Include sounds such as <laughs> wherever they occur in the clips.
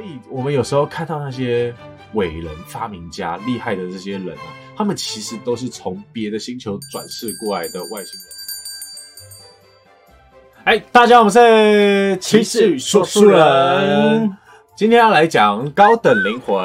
所以我们有时候看到那些伟人、发明家、厉害的这些人啊，他们其实都是从别的星球转世过来的外星人。哎，大家好，我们是骑士说书人。今天要来讲高等灵魂。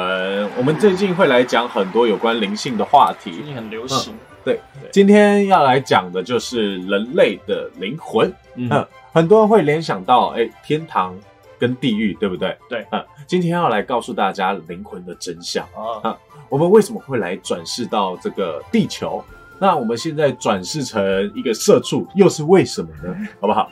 我们最近会来讲很多有关灵性的话题，最近很流行。对，今天要来讲的就是人类的灵魂。嗯，很多人会联想到，哎，天堂跟地狱，对不对？对。嗯，今天要来告诉大家灵魂的真相。啊，我们为什么会来转世到这个地球？那我们现在转世成一个社畜，又是为什么呢？<laughs> 好不好？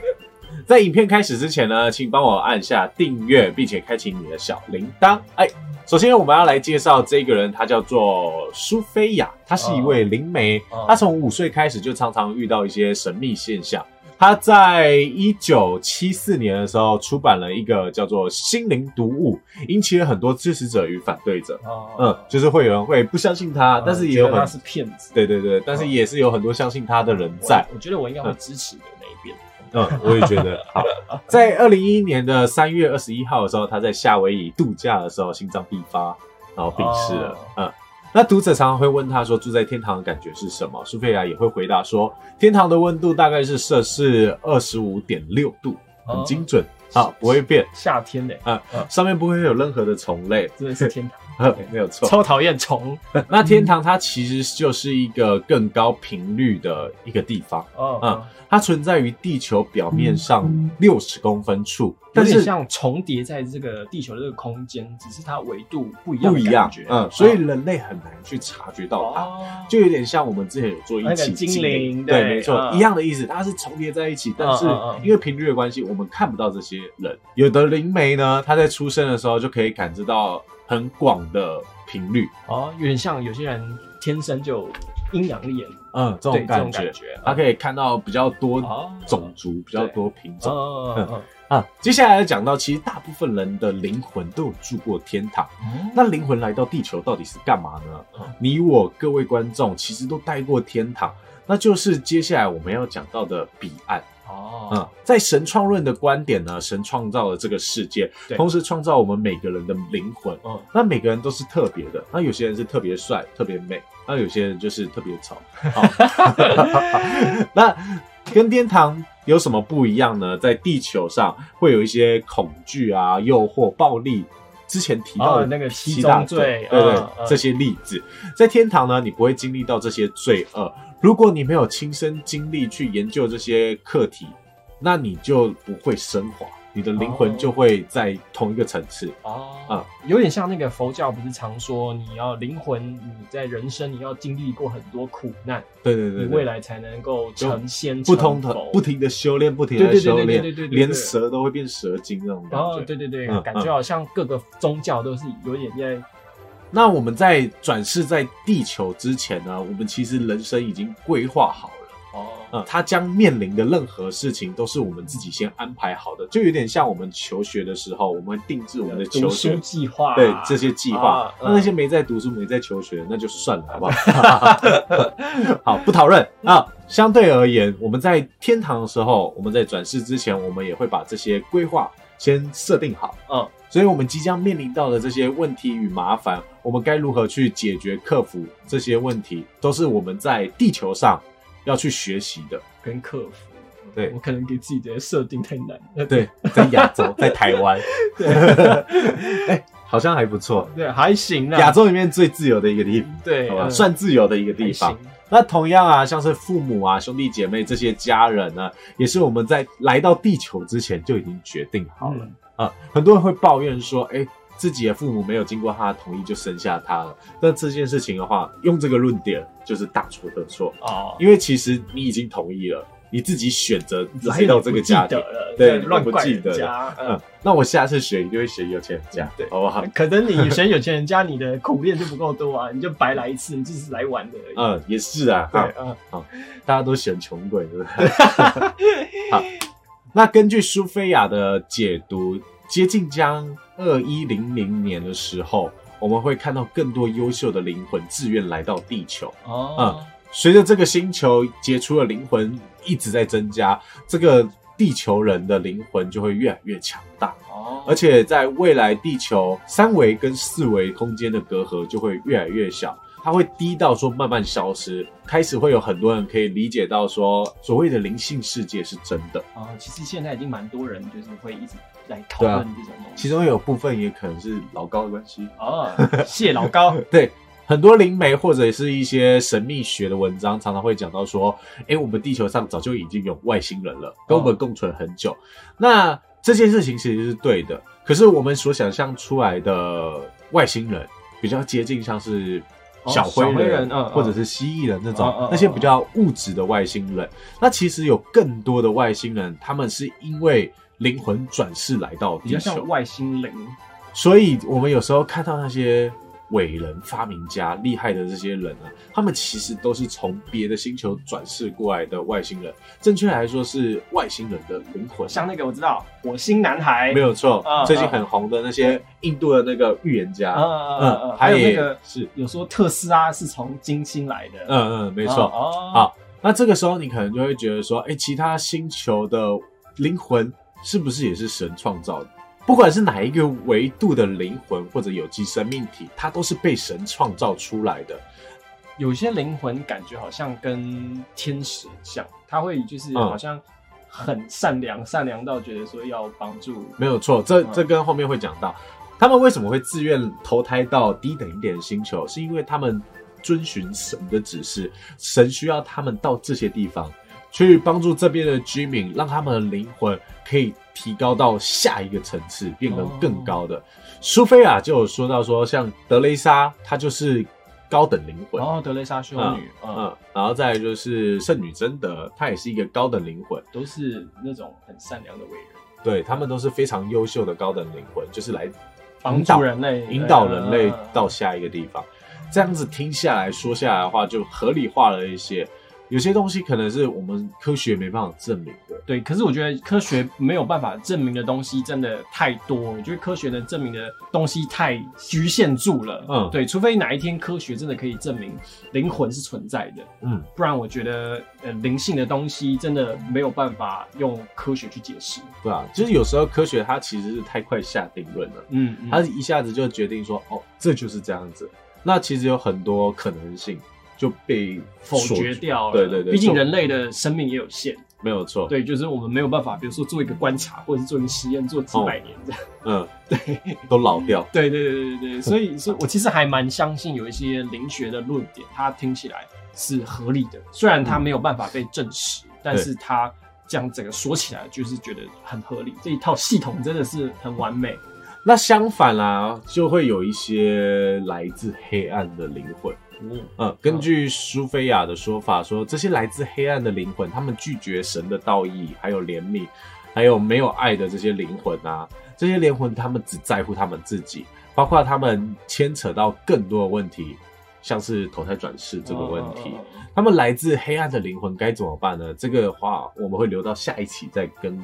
<laughs> 在影片开始之前呢，请帮我按下订阅，并且开启你的小铃铛。哎，首先我们要来介绍这个人，他叫做苏菲亚，她是一位灵媒。她从五岁开始就常常遇到一些神秘现象。他在一九七四年的时候出版了一个叫做《心灵读物》，引起了很多支持者与反对者。嗯，就是会有人会不相信他，但是也有他是骗子。对对对，但是也是有很多相信他的人在。我觉得我应该会支持的那一边。嗯，我也觉得。好，在二零一一年的三月二十一号的时候，他在夏威夷度假的时候心脏病发，然后病逝了。嗯。那读者常常会问他说：“住在天堂的感觉是什么？”苏菲亚也会回答说：“天堂的温度大概是摄氏二十五点六度，很精准啊，不会变。夏天的啊，上面不会有任何的虫类，真的是天堂，<laughs> 没有错。超讨厌虫。<laughs> 那天堂它其实就是一个更高频率的一个地方，嗯。”它存在于地球表面上六十公分处，有点像重叠在这个地球的这个空间，只是它维度不一样。不一样，嗯，所以人类很难去察觉到它，就有点像我们之前有做一起精灵，对，没错，一样的意思，它是重叠在一起，但是因为频率的关系，我们看不到这些人。有的灵媒呢，他在出生的时候就可以感知到很广的频率，哦，有点像有些人天生就。阴阳眼，嗯，这种感觉，他可以看到比较多种族，比较多品种。嗯。嗯啊，接下来讲到，其实大部分人的灵魂都有住过天堂。那灵魂来到地球到底是干嘛呢？你我各位观众其实都待过天堂，那就是接下来我们要讲到的彼岸。哦，嗯，在神创论的观点呢，神创造了这个世界，同时创造我们每个人的灵魂。嗯，那每个人都是特别的，那有些人是特别帅、特别美，那有些人就是特别丑。<laughs> <laughs> 那跟天堂有什么不一样呢？在地球上会有一些恐惧啊、诱惑、暴力，之前提到的那个七大罪，对对，这些例子，在天堂呢，你不会经历到这些罪恶。如果你没有亲身经历去研究这些课题，那你就不会升华，你的灵魂就会在同一个层次。哦，啊，有点像那个佛教不是常说，你要灵魂，你在人生你要经历过很多苦难，对对对，你未来才能够成仙。不同的不停的修炼，不停的修炼，对对对对，连蛇都会变蛇精那种感觉。对对对，感觉好像各个宗教都是有点在。那我们在转世在地球之前呢，我们其实人生已经规划好。嗯，他将面临的任何事情都是我们自己先安排好的，就有点像我们求学的时候，我们定制我们的求学计划，对这些计划。那那些没在读书、没在求学，那就算了，好不好？<laughs> 好，不讨论啊。相对而言，我们在天堂的时候，我们在转世之前，我们也会把这些规划先设定好。嗯。所以，我们即将面临到的这些问题与麻烦，我们该如何去解决、克服这些问题，都是我们在地球上要去学习的跟克服。对我可能给自己的设定太难了。对，在亚洲，<laughs> 在台湾，对，<laughs> 哎，好像还不错。对，还行啊。亚洲里面最自由的一个地方，对，好吧，算自由的一个地方。那同样啊，像是父母啊、兄弟姐妹这些家人呢，也是我们在来到地球之前就已经决定好了。啊，很多人会抱怨说，哎，自己的父母没有经过他的同意就生下他了。那这件事情的话，用这个论点就是大错特错啊！因为其实你已经同意了，你自己选择来到这个家庭，对，乱不记得嗯，那我下次选一定会选有钱人家，对，好不好？可能你选有钱人家，你的苦练就不够多啊，你就白来一次，你只是来玩的而已。嗯，也是啊，对，嗯，好，大家都选穷鬼，对不对？<laughs> 好。那根据苏菲亚的解读，接近将二一零零年的时候，我们会看到更多优秀的灵魂自愿来到地球。哦，嗯，随着这个星球杰出的灵魂一直在增加，这个地球人的灵魂就会越来越强大。哦，而且在未来地球三维跟四维空间的隔阂就会越来越小，它会低到说慢慢消失，开始会有很多人可以理解到说所谓的灵性世界是真的啊。其实现在已经蛮多人就是会一直来讨论这种东西，其中有部分也可能是老高的关系哦，谢老高，<laughs> 对。很多灵媒或者是一些神秘学的文章，常常会讲到说：“哎，我们地球上早就已经有外星人了，跟我们共存很久。”那这件事情其实是对的。可是我们所想象出来的外星人，比较接近像是小灰人，或者是蜥蜴人那种那些比较物质的外星人。那其实有更多的外星人，他们是因为灵魂转世来到地球，外星灵。所以我们有时候看到那些。伟人、发明家、厉害的这些人啊，他们其实都是从别的星球转世过来的外星人。正确来说是外星人的灵魂。像那个我知道，火星男孩没有错，最近很红的那些印度的那个预言家，嗯嗯嗯，还有那个是有说特斯拉是从金星来的，嗯嗯，没错。好，那这个时候你可能就会觉得说，哎，其他星球的灵魂是不是也是神创造的？不管是哪一个维度的灵魂或者有机生命体，它都是被神创造出来的。有些灵魂感觉好像跟天使像，他会就是好像很善良，善良到觉得说要帮助。没有错，这这跟后面会讲到，他们为什么会自愿投胎到低等一点的星球，是因为他们遵循神的指示，神需要他们到这些地方。去帮助这边的居民，让他们的灵魂可以提高到下一个层次，变得更高的。苏菲亚就有说到说，像德雷莎，她就是高等灵魂。哦，德雷莎修女，嗯，然后再就是圣女贞德，她也是一个高等灵魂，都是那种很善良的伟人。对他们都是非常优秀的高等灵魂，就是来帮助人类，引导人类到下一个地方。这样子听下来说下来的话，就合理化了一些。有些东西可能是我们科学没办法证明的，对。可是我觉得科学没有办法证明的东西真的太多，我觉得科学能证明的东西太局限住了。嗯，对。除非哪一天科学真的可以证明灵魂是存在的，嗯，不然我觉得呃灵性的东西真的没有办法用科学去解释。对啊，就是有时候科学它其实是太快下定论了，嗯，它一下子就决定说哦这就是这样子，那其实有很多可能性。就被否决掉了。对对对，毕竟人类的生命也有限，没有错。对，就是我们没有办法，比如说做一个观察，或者是做一个实验，做几百年这样。嗯，<laughs> 对，都老掉。对对对对对，所以，所以我其实还蛮相信有一些灵学的论点，它听起来是合理的。虽然它没有办法被证实，但是它这样整个说起来，就是觉得很合理。这一套系统真的是很完美。那相反啦，就会有一些来自黑暗的灵魂。嗯，根据苏菲亚的说法，说这些来自黑暗的灵魂，他们拒绝神的道义，还有怜悯，还有没有爱的这些灵魂啊，这些灵魂他们只在乎他们自己，包括他们牵扯到更多的问题，像是投胎转世这个问题，他们来自黑暗的灵魂该怎么办呢？这个话我们会留到下一期再跟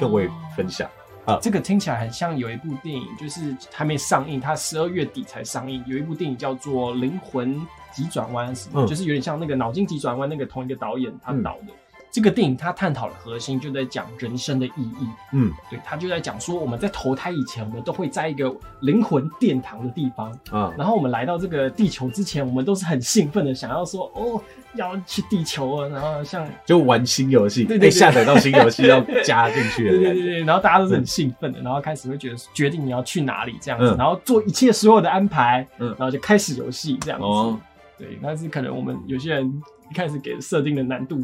各位分享。啊，这个听起来很像有一部电影，就是还没上映，它十二月底才上映。有一部电影叫做《灵魂急转弯》，什么，就是有点像那个脑筋急转弯那个同一个导演他导的。这个电影它探讨的核心就在讲人生的意义。嗯，对，他就在讲说我们在投胎以前，我们都会在一个灵魂殿堂的地方啊。然后我们来到这个地球之前，我们都是很兴奋的，想要说哦要去地球啊。然后像就玩新游戏，对对，下载到新游戏要加进去 <laughs> 对对对。然后大家都是很兴奋的，然后开始会觉得决定你要去哪里这样子，然后做一切所有的安排，嗯，然后就开始游戏这样子。对，但是可能我们有些人一开始给设定的难度。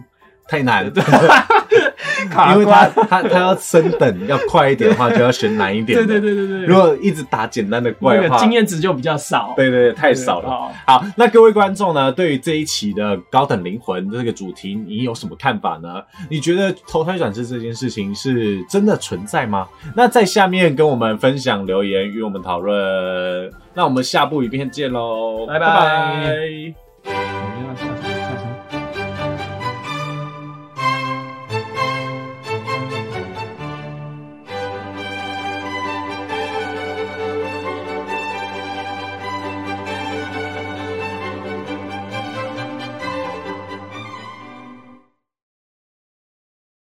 太难了，<laughs> 因为他他他要升等要快一点的话，就要选难一点。对对对对对。如果一直打简单的怪的话，经验值就比较少。对对对，太少了。好，那各位观众呢，对于这一期的高等灵魂这个主题，你有什么看法呢？你觉得投胎转世这件事情是真的存在吗？那在下面跟我们分享留言，与我们讨论。那我们下部影片见喽，拜拜。